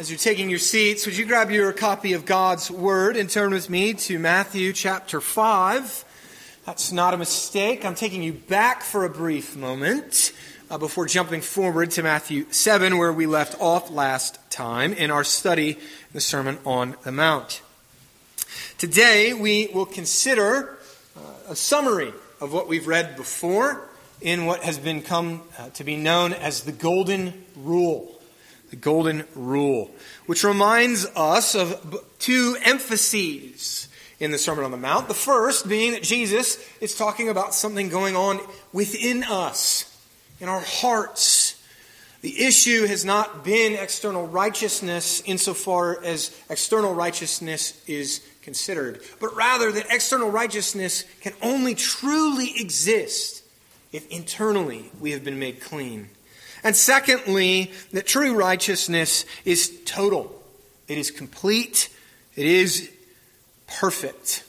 As you're taking your seats, would you grab your copy of God's Word and turn with me to Matthew chapter 5? That's not a mistake. I'm taking you back for a brief moment uh, before jumping forward to Matthew 7, where we left off last time in our study, the Sermon on the Mount. Today, we will consider uh, a summary of what we've read before in what has been come uh, to be known as the Golden Rule the golden rule, which reminds us of two emphases in the Sermon on the Mount. The first being that Jesus is talking about something going on within us, in our hearts. The issue has not been external righteousness insofar as external righteousness is considered, but rather that external righteousness can only truly exist if internally we have been made clean. And secondly, that true righteousness is total. It is complete. It is perfect.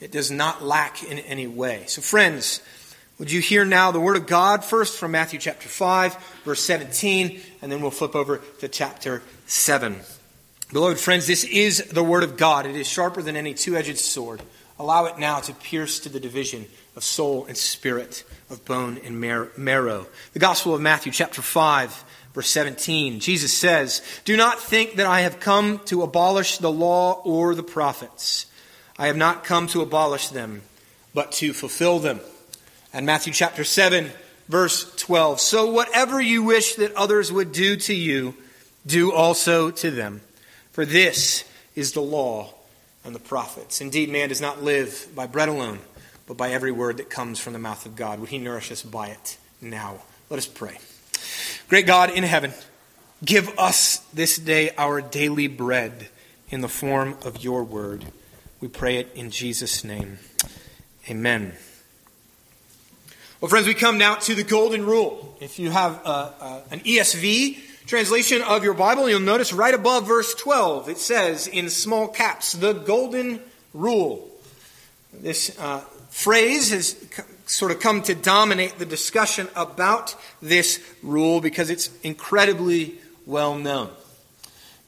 It does not lack in any way. So, friends, would you hear now the Word of God first from Matthew chapter 5, verse 17, and then we'll flip over to chapter 7. Beloved friends, this is the Word of God. It is sharper than any two edged sword. Allow it now to pierce to the division of soul and spirit, of bone and marrow. The Gospel of Matthew, chapter 5, verse 17. Jesus says, Do not think that I have come to abolish the law or the prophets. I have not come to abolish them, but to fulfill them. And Matthew chapter 7, verse 12. So whatever you wish that others would do to you, do also to them. For this is the law and the prophets. Indeed, man does not live by bread alone but by every word that comes from the mouth of God. Would He nourish us by it now? Let us pray. Great God in heaven, give us this day our daily bread in the form of your word. We pray it in Jesus' name. Amen. Well, friends, we come now to the golden rule. If you have uh, uh, an ESV translation of your Bible, you'll notice right above verse 12, it says in small caps, the golden rule. This uh, phrase has sort of come to dominate the discussion about this rule because it's incredibly well known.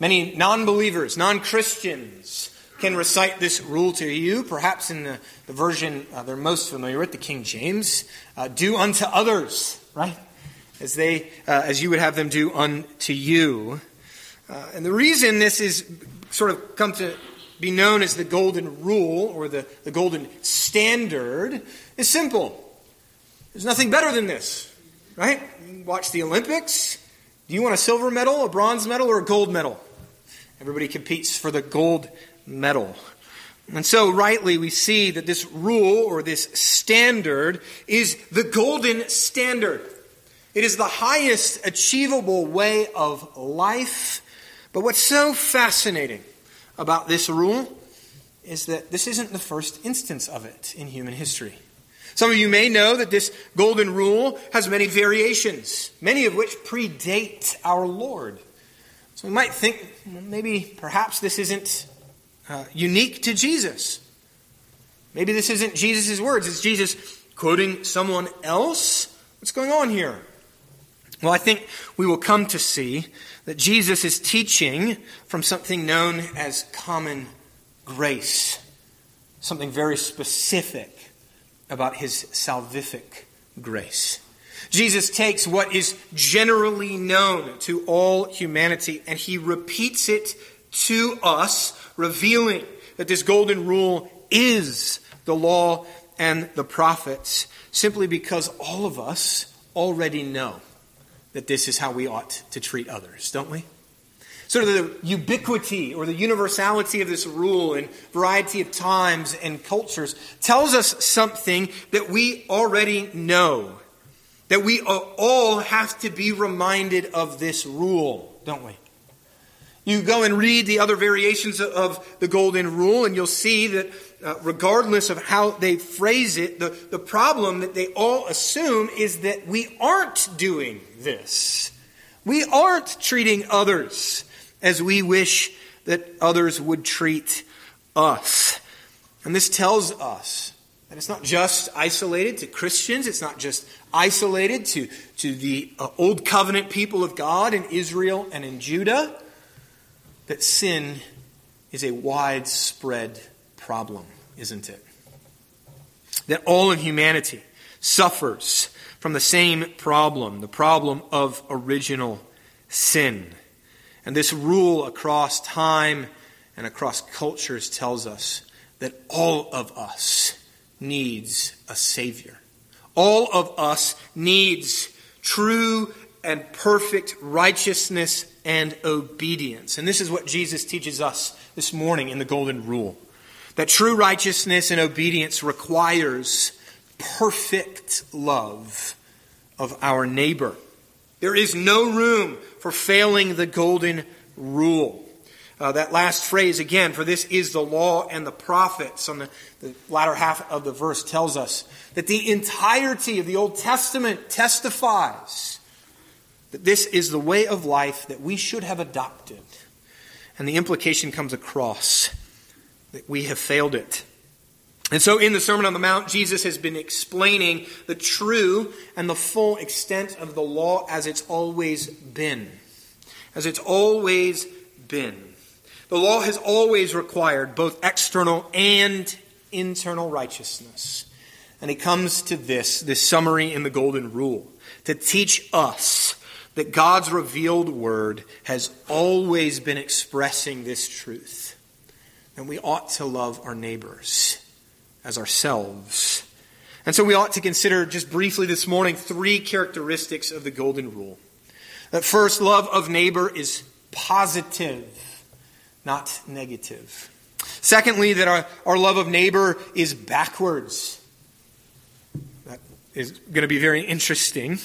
Many non believers, non Christians, can recite this rule to you, perhaps in the, the version uh, they're most familiar with, the King James. Uh, do unto others, right? As, they, uh, as you would have them do unto you. Uh, and the reason this is sort of come to be known as the golden rule or the, the golden standard is simple. There's nothing better than this, right? Watch the Olympics. Do you want a silver medal, a bronze medal, or a gold medal? Everybody competes for the gold medal. And so, rightly, we see that this rule or this standard is the golden standard. It is the highest achievable way of life. But what's so fascinating about this rule is that this isn't the first instance of it in human history. Some of you may know that this golden rule has many variations, many of which predate our Lord. So we might think maybe perhaps this isn't uh, unique to Jesus. Maybe this isn't Jesus' words. It's Jesus quoting someone else. What's going on here? Well, I think we will come to see that Jesus is teaching from something known as common grace, something very specific about his salvific grace. Jesus takes what is generally known to all humanity and he repeats it to us, revealing that this golden rule is the law and the prophets, simply because all of us already know that this is how we ought to treat others, don't we? Sort of the ubiquity or the universality of this rule in variety of times and cultures tells us something that we already know. That we all have to be reminded of this rule, don't we? You go and read the other variations of the Golden Rule, and you'll see that uh, regardless of how they phrase it, the, the problem that they all assume is that we aren't doing this. We aren't treating others as we wish that others would treat us. And this tells us that it's not just isolated to Christians, it's not just isolated to, to the uh, Old Covenant people of God in Israel and in Judah. that sin is a widespread problem, isn't it? That all of humanity suffers from the same problem, the problem of original sin. And this rule across time and across cultures tells us that all of us needs a Savior. All of us needs true and perfect righteousness and obedience. And this is what Jesus teaches us this morning in the Golden Rule that true righteousness and obedience requires perfect love of our neighbor. There is no room for failing the Golden Rule. Uh, that last phrase again, for this is the law and the prophets, on the, the latter half of the verse tells us that the entirety of the Old Testament testifies that this is the way of life that we should have adopted. And the implication comes across that we have failed it. And so in the Sermon on the Mount, Jesus has been explaining the true and the full extent of the law as it's always been. As it's always been. The law has always required both external and internal righteousness. And it comes to this, this summary in the Golden Rule, to teach us that God's revealed word has always been expressing this truth. And we ought to love our neighbors as ourselves. And so we ought to consider just briefly this morning three characteristics of the Golden Rule. That first, love of neighbor is positive not negative. Secondly, that our, our love of neighbor is backwards. That is going to be very interesting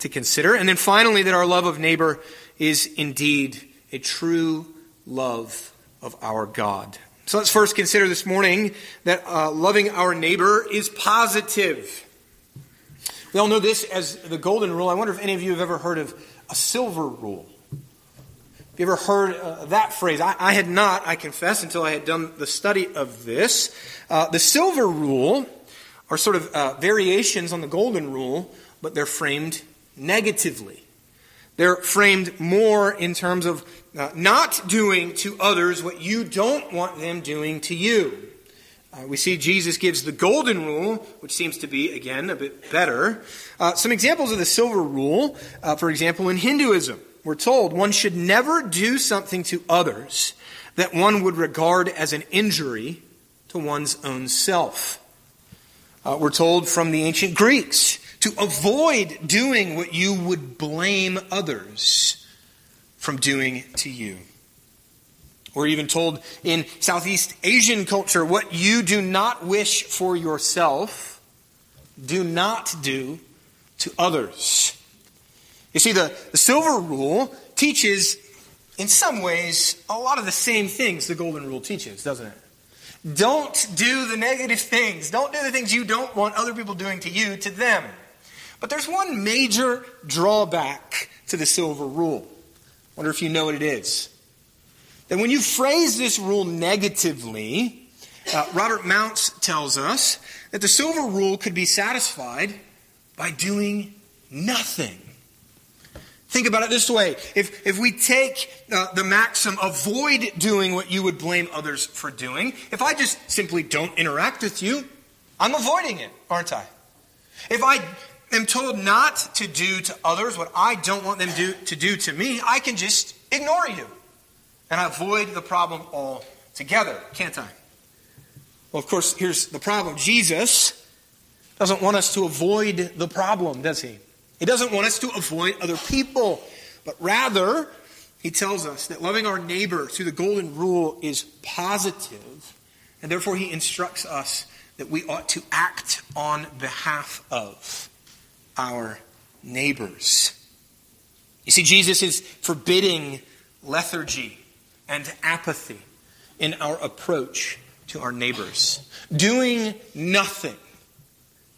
to consider. And then finally, that our love of neighbor is indeed a true love of our God. So let's first consider this morning that uh, loving our neighbor is positive. We all know this as the golden rule. I wonder if any of you have ever heard of a silver rule. Have you ever heard uh, that phrase? I, I, had not, I confess, until I had done the study of this. Uh, the silver rule are sort of uh, variations on the golden rule, but they're framed negatively. They're framed more in terms of uh, not doing to others what you don't want them doing to you. Uh, we see Jesus gives the golden rule, which seems to be, again, a bit better. Uh, some examples of the silver rule, for example, in Hinduism we're told one should never do something to others that one would regard as an injury to one's own self. Uh, we're told from the ancient Greeks to avoid doing what you would blame others from doing to you. We're even told in Southeast Asian culture what you do not wish for yourself, do not do to others. You see, the, the silver rule teaches, in some ways, a lot of the same things the golden rule teaches, doesn't it? Don't do the negative things. Don't do the things you don't want other people doing to you, to them. But there's one major drawback to the silver rule. I Wonder if you know what it is. That when you phrase this rule negatively, uh, Robert Mounce tells us that the silver rule could be satisfied by doing nothing. Think about it this way. If, if we take uh, the maxim, avoid doing what you would blame others for doing, if I just simply don't interact with you, I'm avoiding it, aren't I? If I am told not to do to others what I don't want them do, to do to me, I can just ignore you and avoid the problem altogether, can't I? Well, of course, here's the problem Jesus doesn't want us to avoid the problem, does he? He doesn't want us to avoid other people, but rather, he tells us that loving our neighbor through the golden rule is positive, and therefore he instructs us that we ought to act on behalf of our neighbors. You see, Jesus is forbidding lethargy and apathy in our approach to our neighbors. Doing nothing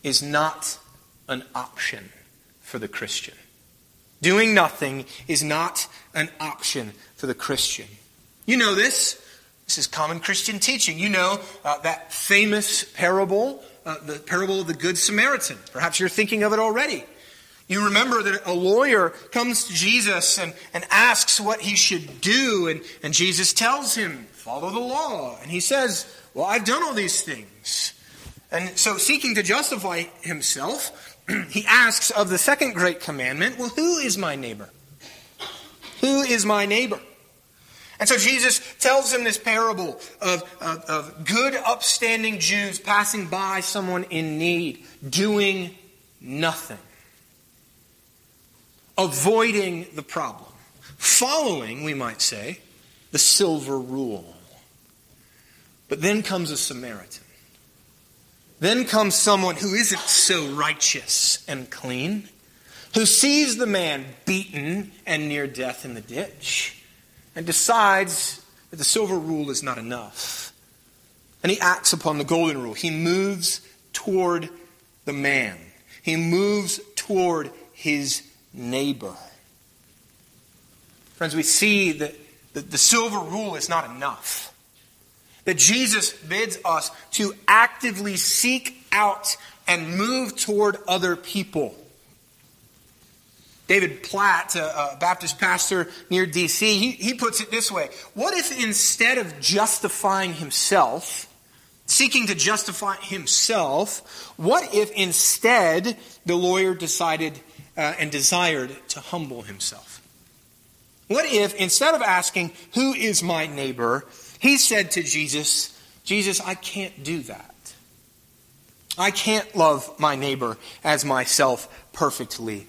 is not an option for the Christian. Doing nothing is not an option for the Christian. You know this. This is common Christian teaching. You know uh, that famous parable, uh, the parable of the Good Samaritan. Perhaps you're thinking of it already. You remember that a lawyer comes to Jesus and, and asks what he should do, and, and Jesus tells him, Follow the law. And he says, Well, I've done all these things. And so, seeking to justify himself, he asks of the second great commandment, Well, who is my neighbor? Who is my neighbor? And so Jesus tells them this parable of, of, of, good, upstanding Jews passing by someone in need, doing nothing, avoiding the problem, following, we might say, the silver rule. But then comes a Samaritan. Then comes someone who isn't so righteous and clean, who sees the man beaten and near death in the ditch and decides that the silver rule is not enough. And he acts upon the golden rule. He moves toward the man, he moves toward his neighbor. Friends, we see that the silver rule is not enough. That Jesus bids us to actively seek out and move toward other people. David Platt, a, Baptist pastor near D.C., he, he puts it this way What if instead of justifying himself, seeking to justify himself, what if instead the lawyer decided uh, and desired to humble himself? What if instead of asking, Who is my neighbor? he said to Jesus, Jesus, I can't do that. I can't love my neighbor as myself perfectly.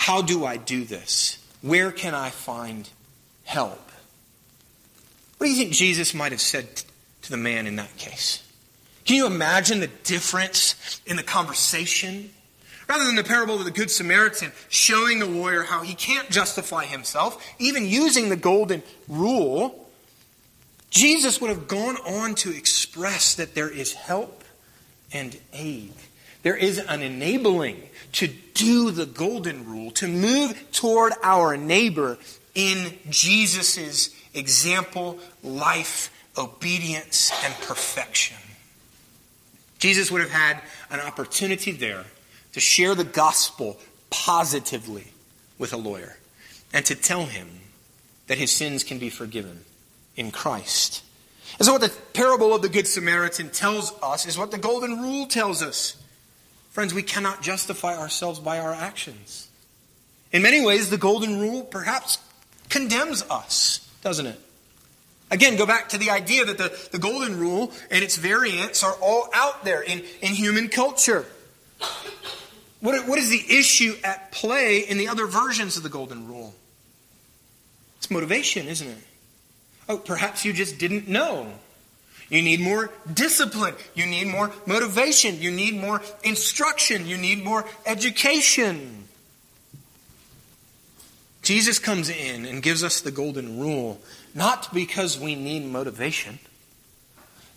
How do I do this? Where can I find help? What do you think Jesus might have said to the man in that case? Can you imagine the difference in the conversation? Rather than the parable of the Good Samaritan showing the lawyer how he can't justify himself, even using the golden rule, Jesus would have gone on to express that there is help and aid. There is an enabling to do the golden rule, to move toward our neighbor in Jesus' example, life, obedience, and perfection. Jesus would have had an opportunity there to share the gospel positively with a lawyer and to tell him that his sins can be forgiven in Christ. And so, what the parable of the Good Samaritan tells us is what the Golden Rule tells us. Friends, we cannot justify ourselves by our actions. In many ways, the golden rule perhaps condemns us, doesn't it? Again, go back to the idea that the, the golden rule and its variants are all out there in, in human culture. What, what is the issue at play in the other versions of the golden rule? It's motivation, isn't it? Oh, perhaps you just didn't know. You need more discipline. You need more motivation. You need more instruction. You need more education. Jesus comes in and gives us the golden rule, not because we need motivation,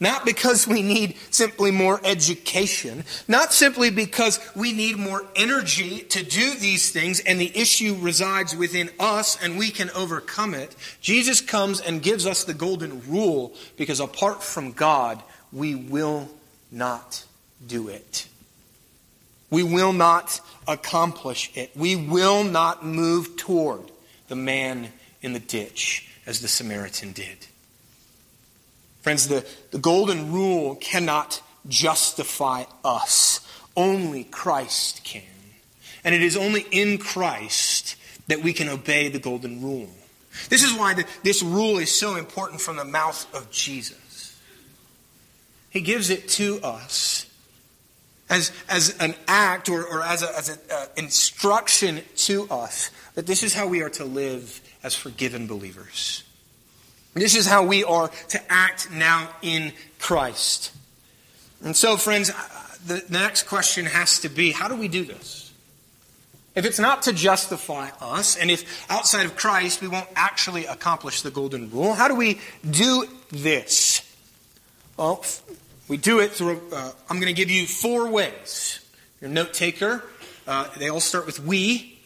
not because we need simply more education, not simply because we need more energy to do these things and the issue resides within us and we can overcome it. Jesus comes and gives us the golden rule because apart from God, we will not do it. We will not accomplish it. We will not move toward the man in the ditch as the Samaritan did. Friends, the, the golden rule cannot justify us. Only Christ can. And it is only in Christ that we can obey the golden rule. This is why the, this rule is so important from the mouth of Jesus. He gives it to us as, as an act or, or as an as a, uh, instruction to us that this is how we are to live as forgiven believers. This is how we are to act now in Christ. And so, friends, uh, the next question has to be how do we do this? If it's not to justify us, and if outside of Christ we won't actually accomplish the golden rule, how do we do this? Well, we do it through, uh, I'm going to give you four ways. Your note taker, uh, they all start with we.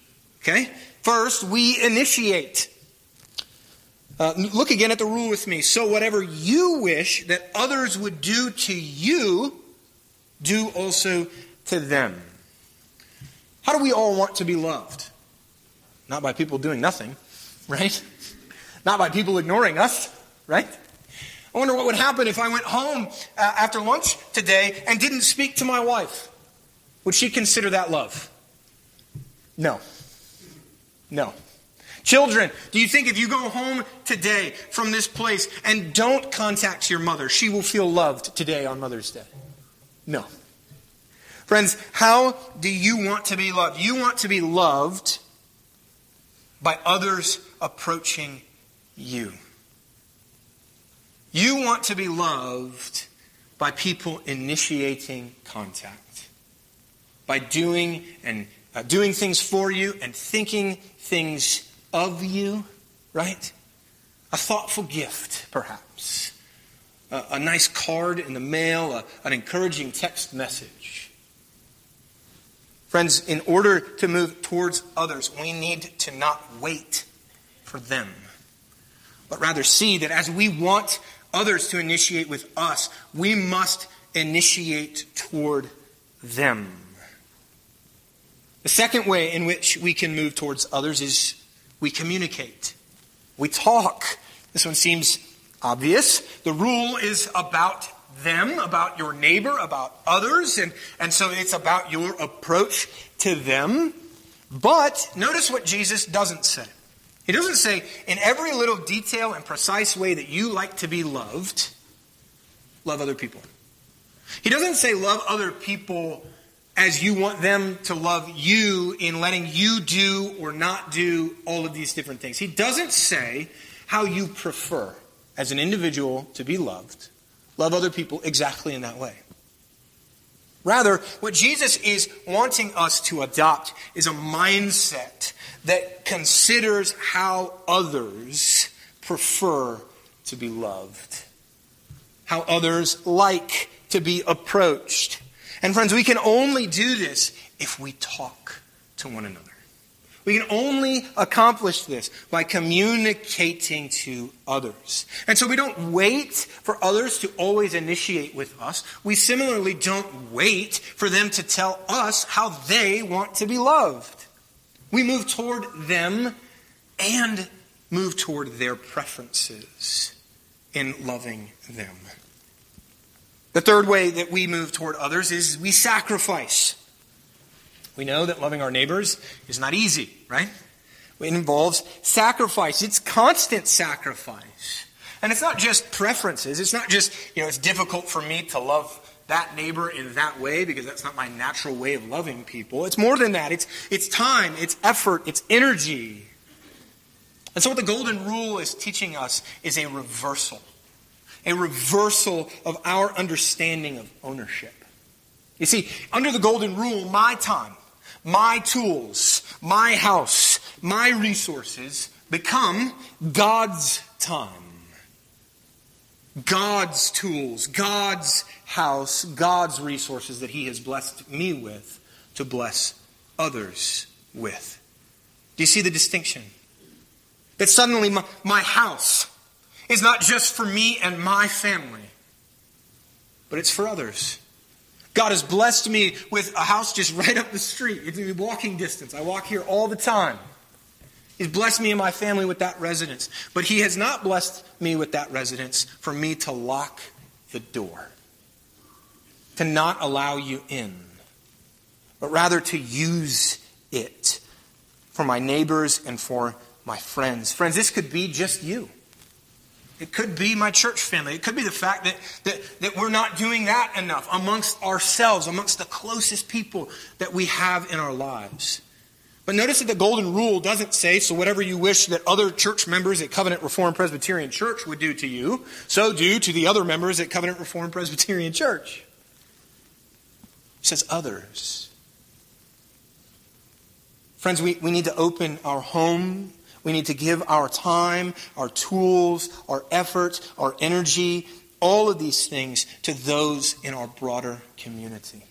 Okay? First, we initiate. Uh, look again at the rule with me. So, whatever you wish that others would do to you, do also to them. How do we all want to be loved? Not by people doing nothing, right? Not by people ignoring us, right? I wonder what would happen if I went home uh, after lunch today and didn't speak to my wife. Would she consider that love? No. No. Children, do you think if you go home today from this place and don't contact your mother, she will feel loved today on Mother's Day? No. Friends, how do you want to be loved? You want to be loved by others approaching you. You want to be loved by people initiating contact, by doing and uh, doing things for you and thinking things of you, right? A thoughtful gift, perhaps. A, a nice card in the mail, a, an encouraging text message. Friends, in order to move towards others, we need to not wait for them, but rather see that as we want others to initiate with us, we must initiate toward them. The second way in which we can move towards others is we communicate. We talk. This one seems obvious. The rule is about them, about your neighbor, about others, and, and so it's about your approach to them. But notice what Jesus doesn't say. He doesn't say, in every little detail and precise way that you like to be loved, love other people. He doesn't say, love other people as you want them to love you in letting you do or not do all of these different things. He doesn't say how you prefer as an individual to be loved. Love other people exactly in that way. Rather, what Jesus is wanting us to adopt is a mindset that considers how others prefer to be loved, how others like to be approached and friends, we can only do this if we talk to one another. We can only accomplish this by communicating to others. And so we don't wait for others to always initiate with us. We similarly don't wait for them to tell us how they want to be loved. We move toward them and move toward their preferences in loving them. The third way that we move toward others is we sacrifice. We know that loving our neighbors is not easy, right? It involves sacrifice. It's constant sacrifice. And it's not just preferences. It's not just, you know, it's difficult for me to love that neighbor in that way because that's not my natural way of loving people. It's more than that. It's, it's time, it's effort, it's energy. And so, what the Golden Rule is teaching us is a reversal a reversal of our understanding of ownership. You see, under the golden rule, my time, my tools, my house, my resources become God's time. God's tools, God's house, God's resources that He has blessed me with to bless others with. Do you see the distinction? That suddenly my, my house, is not just for me and my family, but it's for others. God has blessed me with a house just right up the street. It's a walking distance. I walk here all the time. He's blessed me and my family with that residence. But He has not blessed me with that residence for me to lock the door, to not allow you in, but rather to use it for my neighbors and for my friends. Friends, this could be just you. It could be my church family. It could be the fact that, that, that we're not doing that enough amongst ourselves, amongst the closest people that we have in our lives. But notice that the golden rule doesn't say, so whatever you wish that other church members at Covenant Reformed Presbyterian Church would do to you, so do to the other members at Covenant Reformed Presbyterian Church. It says others. Friends, we, we need to open our home we need to give our time, our tools, our effort, our energy, all of these things to those in our broader community.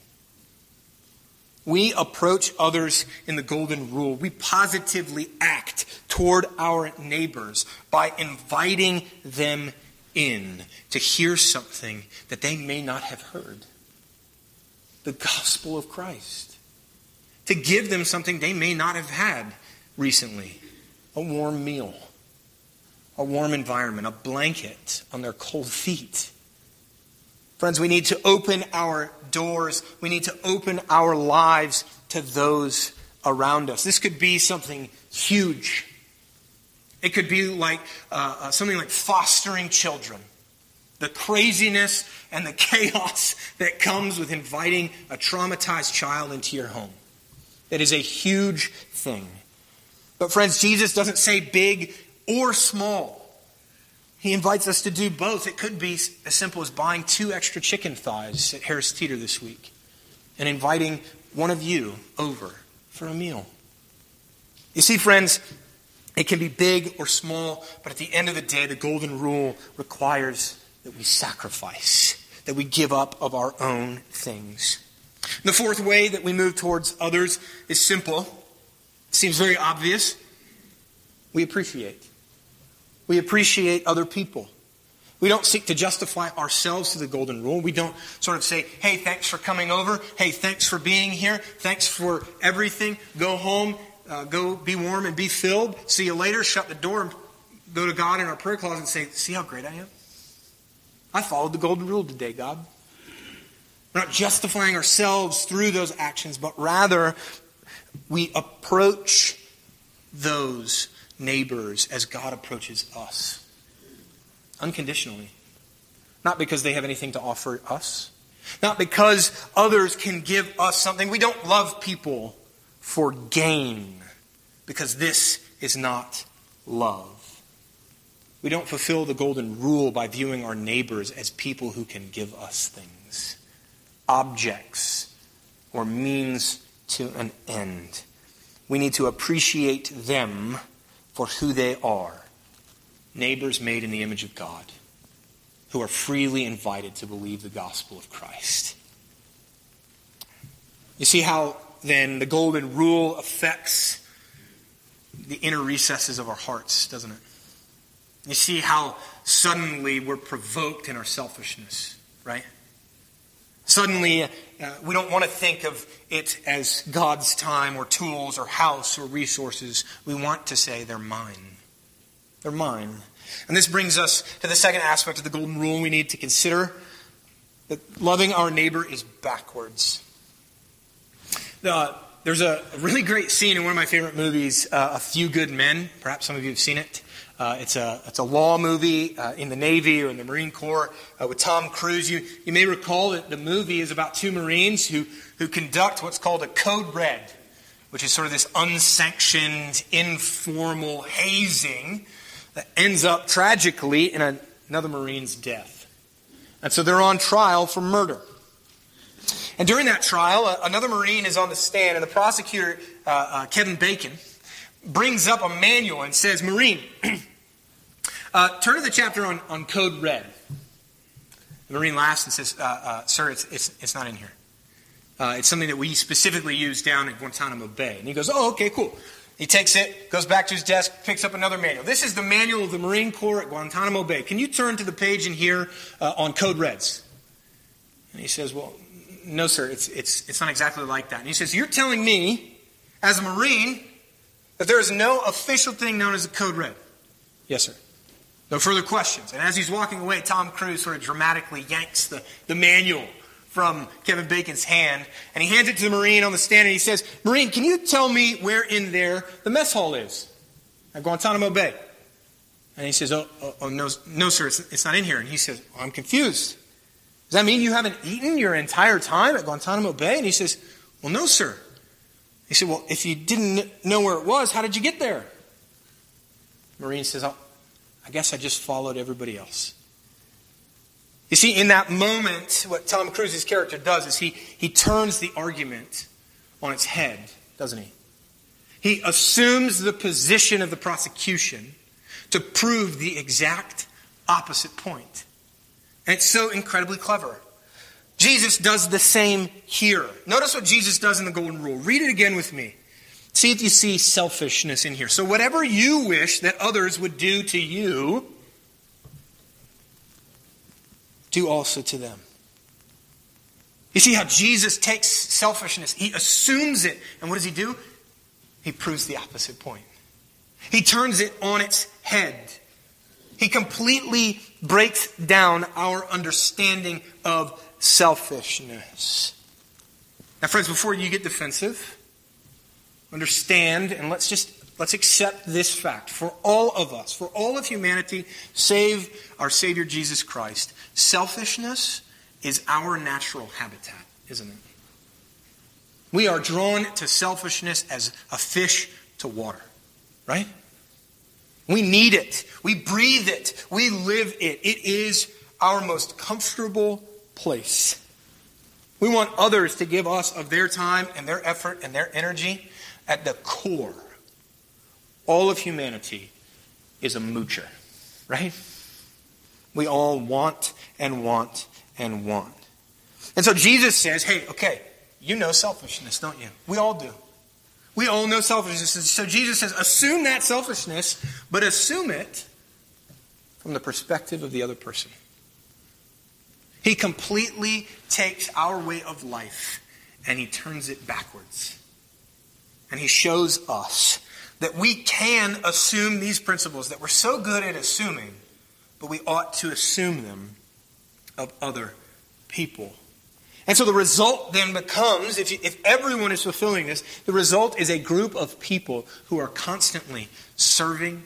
We approach others in the golden rule. We positively act toward our neighbors by inviting them in to hear something that they may not have heard the gospel of Christ. to give them something they may not have had recently a warm meal, a warm environment, a blanket on their cold feet. Friends, we need to open our doors. We need to open our lives to those around us. This could be something huge. It could be like uh, uh, something like fostering children. The craziness and the chaos that comes with inviting a traumatized child into your home. It is a huge thing. But, friends, Jesus doesn't say big or small. He invites us to do both. It could be as simple as buying two extra chicken thighs at Harris Teeter this week and inviting one of you over for a meal. You see, friends, it can be big or small, but at the end of the day, the golden rule requires that we sacrifice, that we give up of our own things. The fourth way that we move towards others is simple. Seems very obvious. We appreciate. We appreciate other people. We don't seek to justify ourselves to the golden rule. We don't sort of say, hey, thanks for coming over. Hey, thanks for being here. Thanks for everything. Go home. Uh, go be warm and be filled. See you later. Shut the door and go to God in our prayer closet and say, see how great I am? I followed the golden rule today, God. We're not justifying ourselves through those actions, but rather we approach those neighbors as God approaches us unconditionally. Not because they have anything to offer us, not because others can give us something. We don't love people for gain because this is not love. We don't fulfill the golden rule by viewing our neighbors as people who can give us things, objects, or means to an end. We need to appreciate them for who they are neighbors made in the image of God who are freely invited to believe the gospel of Christ. You see how then the golden rule affects the inner recesses of our hearts, doesn't it? You see how suddenly we're provoked in our selfishness, right? Suddenly, uh, we don't want to think of it as God's time or tools or house or resources. We want to say they're mine. They're mine. And this brings us to the second aspect of the golden rule we need to consider that loving our neighbor is backwards. Uh, there's a really great scene in one of my favorite movies, uh, A Few Good Men. Perhaps some of you have seen it. Uh, it's, a, it's a law movie uh, in the Navy or in the Marine Corps uh, with Tom Cruise. You, you may recall that the movie is about two Marines who, who conduct what's called a code red, which is sort of this unsanctioned, informal hazing that ends up tragically in a, another Marine's death. And so they're on trial for murder. And during that trial, uh, another Marine is on the stand, and the prosecutor, uh, uh, Kevin Bacon, brings up a manual and says, Marine, uh, turn to the chapter on, on Code Red. The Marine laughs and says, uh, uh, Sir, it's, it's, it's not in here. Uh, it's something that we specifically use down at Guantanamo Bay. And he goes, Oh, okay, cool. He takes it, goes back to his desk, picks up another manual. This is the manual of the Marine Corps at Guantanamo Bay. Can you turn to the page in here uh, on Code Reds? And he says, Well, no, sir, it's, it's, it's not exactly like that. And he says, You're telling me, as a Marine, that there is no official thing known as a code red. Yes, sir. No further questions. And as he's walking away, Tom Cruise sort of dramatically yanks the, the manual from Kevin Bacon's hand and he hands it to the Marine on the stand and he says, Marine, can you tell me where in there the mess hall is at Guantanamo Bay? And he says, Oh, oh, oh no, no, sir, it's, it's, not in here. And he says, oh, I'm confused. Does that mean you haven't eaten your entire time at Guantanamo Bay? And he says, Well, no, sir. He said, Well, if you didn't know where it was, how did you get there? Marine says, oh, I guess I just followed everybody else. You see, in that moment, what Tom Cruise's character does is he, he turns the argument on its head, doesn't he? He assumes the position of the prosecution to prove the exact opposite point. And it's so incredibly clever. Jesus does the same here. Notice what Jesus does in the Golden Rule. Read it again with me. See if you see selfishness in here. So, whatever you wish that others would do to you, do also to them. You see how Jesus takes selfishness, he assumes it, and what does he do? He proves the opposite point. He turns it on its head. He completely breaks down our understanding of selfishness. Now, friends, before you get defensive, understand and let's just let's accept this fact for all of us, for all of humanity, save our Savior Jesus Christ. Selfishness is our natural habitat, isn't it? We are drawn to selfishness as a fish to water, right? We need it. We breathe it. We live it. It is our most comfortable place. We want others to give us of their time and their effort and their energy. At the core, all of humanity is a moocher, right? We all want and want and want. And so Jesus says, hey, okay, you know selfishness, don't you? We all do. We all know selfishness. So Jesus says, assume that selfishness, but assume it from the perspective of the other person. He completely takes our way of life and he turns it backwards. And he shows us that we can assume these principles, that we're so good at assuming, but we ought to assume them of other people. And so the result then becomes, if, you, if everyone is fulfilling this, the result is a group of people who are constantly serving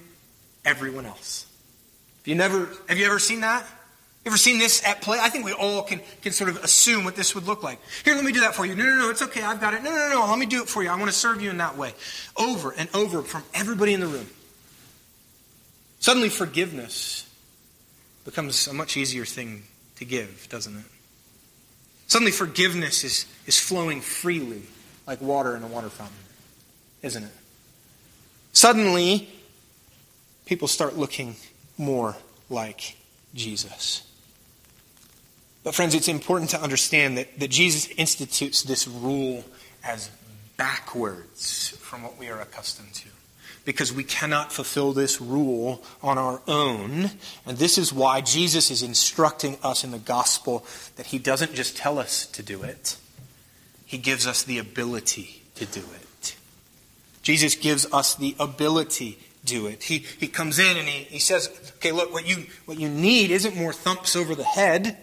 everyone else. Have you, never, have you ever seen that? You ever seen this at play? I think we all can, can sort of assume what this would look like. Here, let me do that for you. No, no, no, it's okay. I've got it. No, no, no, let me do it for you. I want to serve you in that way. Over and over from everybody in the room. Suddenly, forgiveness becomes a much easier thing to give, doesn't it? Suddenly, forgiveness is, is flowing freely like water in a water fountain, isn't it? Suddenly, people start looking more like Jesus. But, friends, it's important to understand that, that Jesus institutes this rule as backwards from what we are accustomed to because we cannot fulfill this rule on our own. And this is why Jesus is instructing us in the gospel that he doesn't just tell us to do it, he gives us the ability to do it. Jesus gives us the ability to do it. He, he comes in and he, he says, okay, look, what you, what you need isn't more thumps over the head.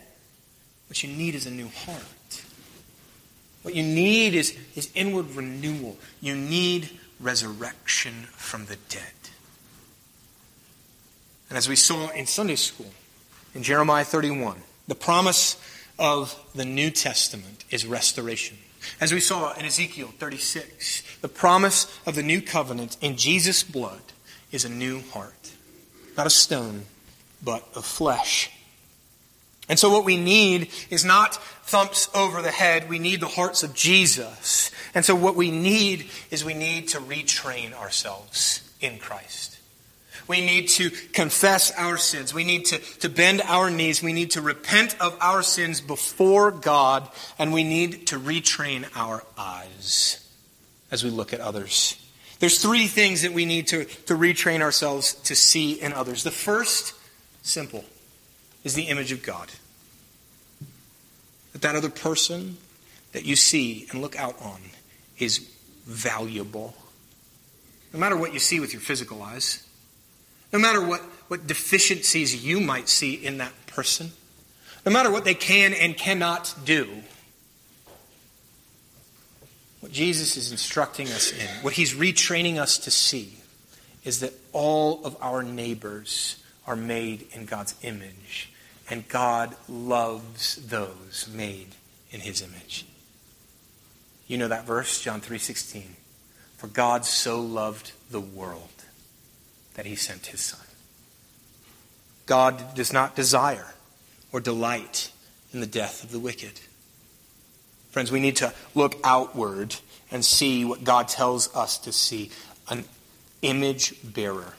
What you need is a new heart. What you need is, is inward renewal. You need resurrection from the dead. And as we saw in Sunday school, in Jeremiah 31, the promise of the New Testament is restoration. As we saw in Ezekiel 36, the promise of the new covenant in Jesus' blood is a new heart. Not a stone, but of flesh. And so, what we need is not thumps over the head. We need the hearts of Jesus. And so, what we need is we need to retrain ourselves in Christ. We need to confess our sins. We need to, to bend our knees. We need to repent of our sins before God. And we need to retrain our eyes as we look at others. There's three things that we need to, to retrain ourselves to see in others. The first, simple is the image of God. That that other person that you see and look out on is valuable. No matter what you see with your physical eyes, no matter what, what deficiencies you might see in that person, no matter what they can and cannot do, what Jesus is instructing us in, what he's retraining us to see, is that all of our neighbors are made in God's image and God loves those made in his image. You know that verse, John 3:16. For God so loved the world that he sent his son. God does not desire or delight in the death of the wicked. Friends, we need to look outward and see what God tells us to see an image bearer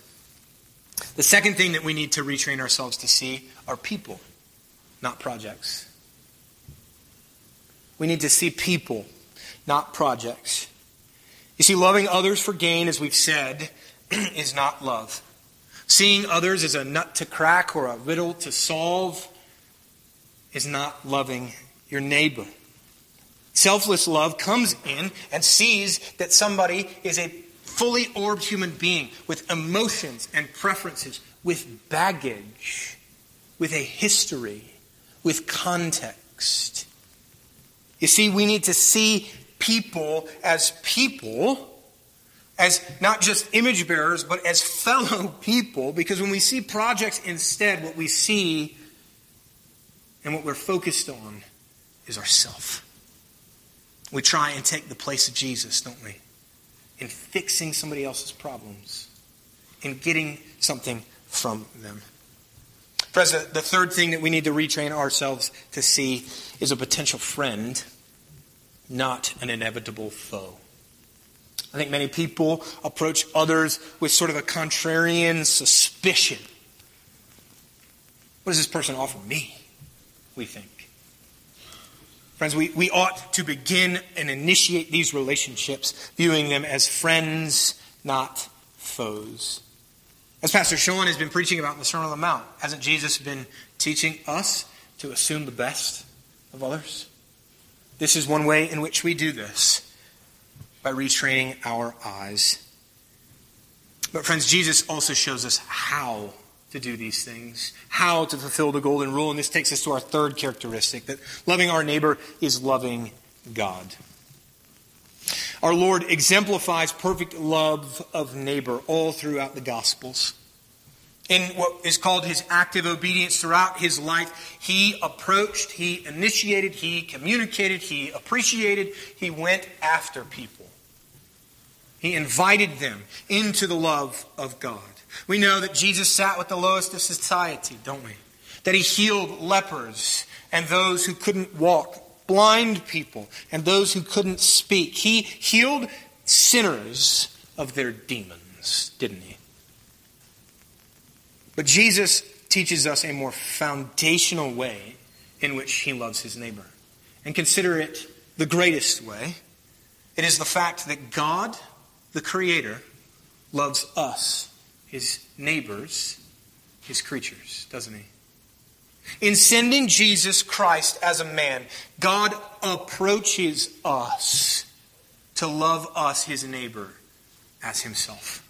the second thing that we need to retrain ourselves to see are people, not projects. We need to see people, not projects. You see, loving others for gain, as we've said, is not love. Seeing others as a nut to crack or a riddle to solve is not loving your neighbor. Selfless love comes in and sees that somebody is a fully orbed human being with emotions and preferences, with baggage, with a history, with context. You see, we need to see people as people, as not just image bearers, but as fellow people, because when we see projects instead, what we see and what we're focused on is ourself. We try and take the place of Jesus, don't we? In fixing somebody else's problems, in getting something from them. Friends, the third thing that we need to retrain ourselves to see is a potential friend, not an inevitable foe. I think many people approach others with sort of a contrarian suspicion. What does this person offer me? We think. Friends, we, we ought to begin and initiate these relationships, viewing them as friends, not foes. As Pastor Sean has been preaching about in the Sermon on the Mount, hasn't Jesus been teaching us to assume the best of others? This is one way in which we do this by retraining our eyes. But, friends, Jesus also shows us how to do these things, how to fulfill the golden rule. And this takes us to our third characteristic that loving our neighbor is loving God. Our Lord exemplifies perfect love of neighbor all throughout the Gospels. In what is called his active obedience throughout his life, he approached, he initiated, he communicated, he appreciated, he went after people. He invited them into the love of God. We know that Jesus sat with the lowest of society, don't we? That he healed lepers and those who couldn't walk, blind people and those who couldn't speak. He healed sinners of their demons, didn't he? But Jesus teaches us a more foundational way in which he loves his neighbor. And consider it the greatest way. It is the fact that God, the Creator, loves us his neighbors, his creatures, doesn't he? In sending Jesus Christ as a man, God approaches us to love us, his neighbor, as himself.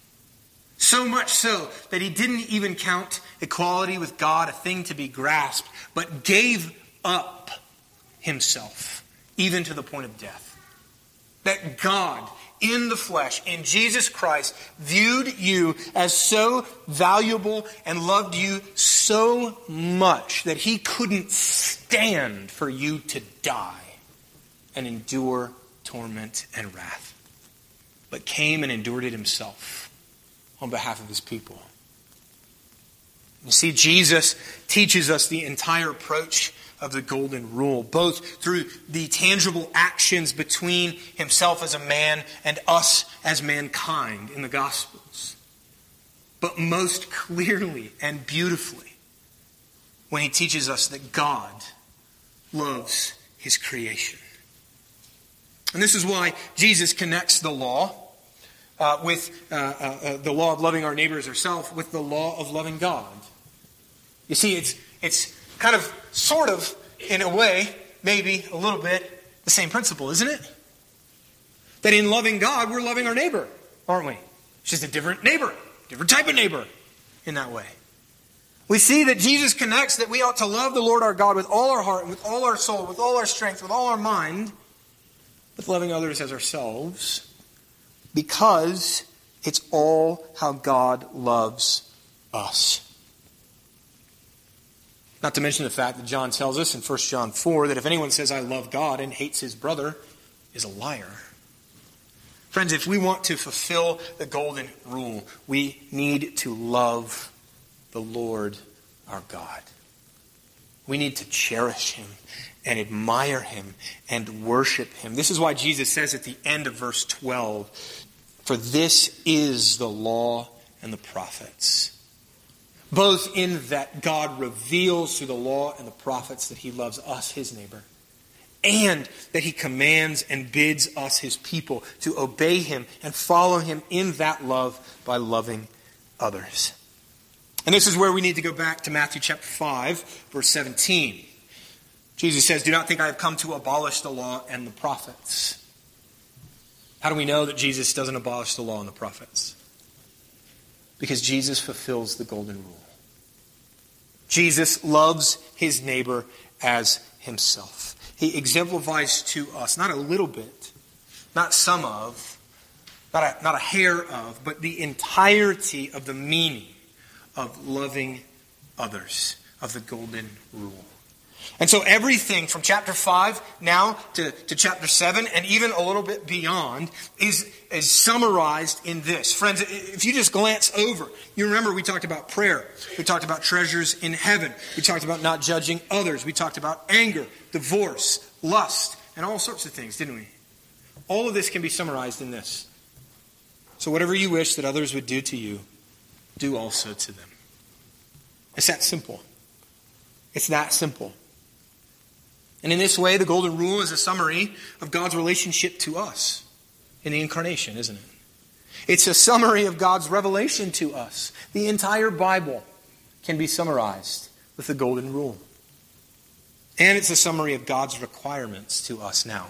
So much so that he didn't even count equality with God a thing to be grasped, but gave up himself, even to the point of death. That God in the flesh, in Jesus Christ, viewed you as so valuable and loved you so much that he couldn't stand for you to die and endure torment and wrath, but came and endured it himself on behalf of his people. You see, Jesus teaches us the entire approach of the golden rule, both through the tangible actions between himself as a man and us as mankind in the Gospels, but most clearly and beautifully when he teaches us that God loves his creation. And this is why Jesus connects the law uh, with uh, uh, uh the law of loving our neighbors ourselves with the law of loving God. You see, it's, it's kind of, sort of, in a way, maybe a little bit, the same principle, isn't it? That in loving God, we're loving our neighbor, aren't we? It's just a different neighbor, different type of neighbor in that way. We see that Jesus connects that we ought to love the Lord our God with all our heart, with all our soul, with all our strength, with all our mind, with loving others as ourselves, because it's all how God loves us. Not to mention the fact that John tells us in 1 John 4 that if anyone says, I love God and hates his brother, is a liar. Friends, if we want to fulfill the golden rule, we need to love the Lord our God. We need to cherish him and admire him and worship him. This is why Jesus says at the end of verse 12, For this is the law and the prophets both in that God reveals through the law and the prophets that he loves us, his neighbor, and that he commands and bids us, his people, to obey him and follow him in that love by loving others. And this is where we need to go back to Matthew chapter 5, verse 17. Jesus says, Do not think I have come to abolish the law and the prophets. How do we know that Jesus doesn't abolish the law and the prophets? Because Jesus fulfills the golden rule. Jesus loves his neighbor as himself. He exemplifies to us, not a little bit, not some of, not a, not a hair of, but the entirety of the meaning of loving others, of the golden rule. And so everything from chapter 5 now to, to chapter 7 and even a little bit beyond is, is summarized in this. Friends, if you just glance over, you remember we talked about prayer. We talked about treasures in heaven. We talked about not judging others. We talked about anger, divorce, lust, and all sorts of things, didn't we? All of this can be summarized in this. So whatever you wish that others would do to you, do also to them. It's that simple. It's that simple. And in this way, the Golden Rule is a summary of God's relationship to us in the incarnation, isn't it? It's a summary of God's revelation to us. The entire Bible can be summarized with the Golden Rule. And it's a summary of God's requirements to us now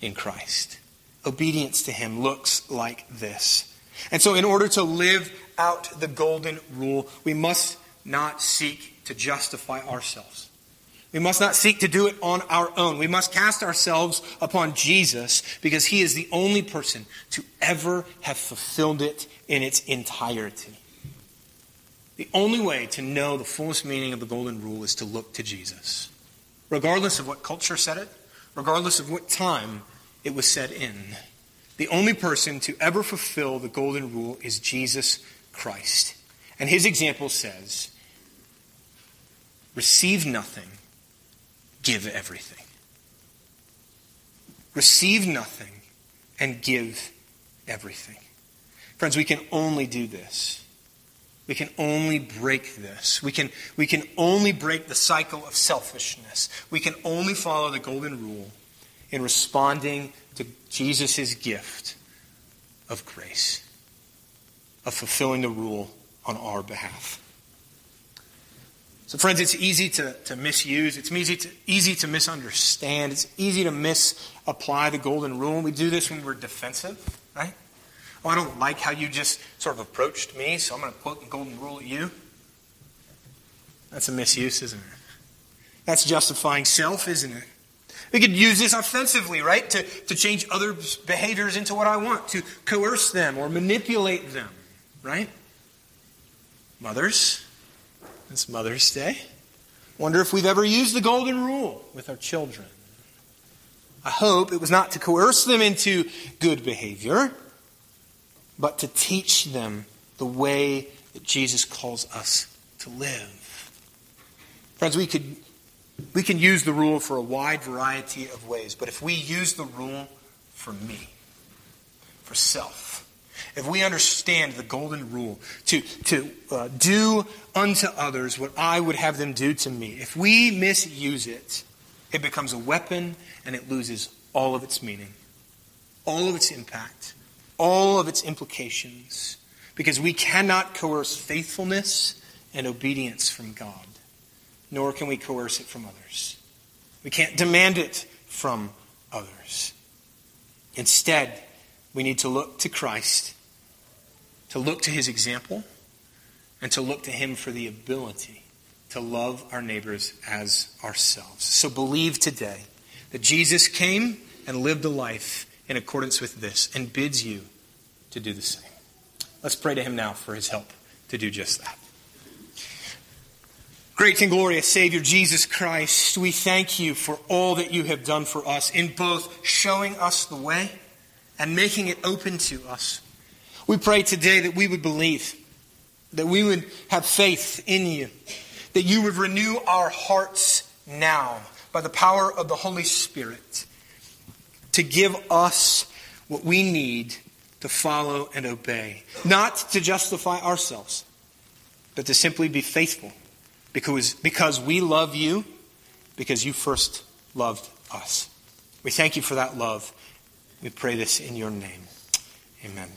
in Christ. Obedience to Him looks like this. And so, in order to live out the Golden Rule, we must not seek to justify ourselves. We must not seek to do it on our own. We must cast ourselves upon Jesus because he is the only person to ever have fulfilled it in its entirety. The only way to know the fullest meaning of the golden rule is to look to Jesus. Regardless of what culture said it, regardless of what time it was said in, the only person to ever fulfill the golden rule is Jesus Christ. And his example says, receive nothing give everything. Receive nothing and give everything. Friends, we can only do this. We can only break this. We can, we can only break the cycle of selfishness. We can only follow the golden rule in responding to Jesus' gift of grace, of fulfilling the rule on our behalf. So, friends, it's easy to, to misuse. It's easy to, easy to misunderstand. It's easy to misapply the golden rule. We do this when we're defensive, right? Oh, I don't like how you just sort of approached me, so I'm going to quote the golden rule at you. That's a misuse, isn't it? That's justifying self, isn't it? We could use this offensively, right? To, to change others' behaviors into what I want, to coerce them or manipulate them, right? Mothers, it's Mother's Day. Wonder if we've ever used the golden rule with our children. I hope it was not to coerce them into good behavior, but to teach them the way that Jesus calls us to live. Friends, we could we can use the rule for a wide variety of ways, but if we use the rule for me, for self, if we understand the golden rule to, to uh, do unto others what I would have them do to me, if we misuse it, it becomes a weapon and it loses all of its meaning, all of its impact, all of its implications, because we cannot coerce faithfulness and obedience from God, nor can we coerce it from others. We can't demand it from others. Instead, we need to look to Christ, to look to his example, and to look to him for the ability to love our neighbors as ourselves. So believe today that Jesus came and lived a life in accordance with this and bids you to do the same. Let's pray to him now for his help to do just that. Great and glorious Savior Jesus Christ, we thank you for all that you have done for us in both showing us the way and making it open to us. We pray today that we would believe, that we would have faith in you, that you would renew our hearts now by the power of the Holy Spirit to give us what we need to follow and obey. Not to justify ourselves, but to simply be faithful because, because we love you, because you first loved us. We thank you for that love. We pray this in your name. Amen.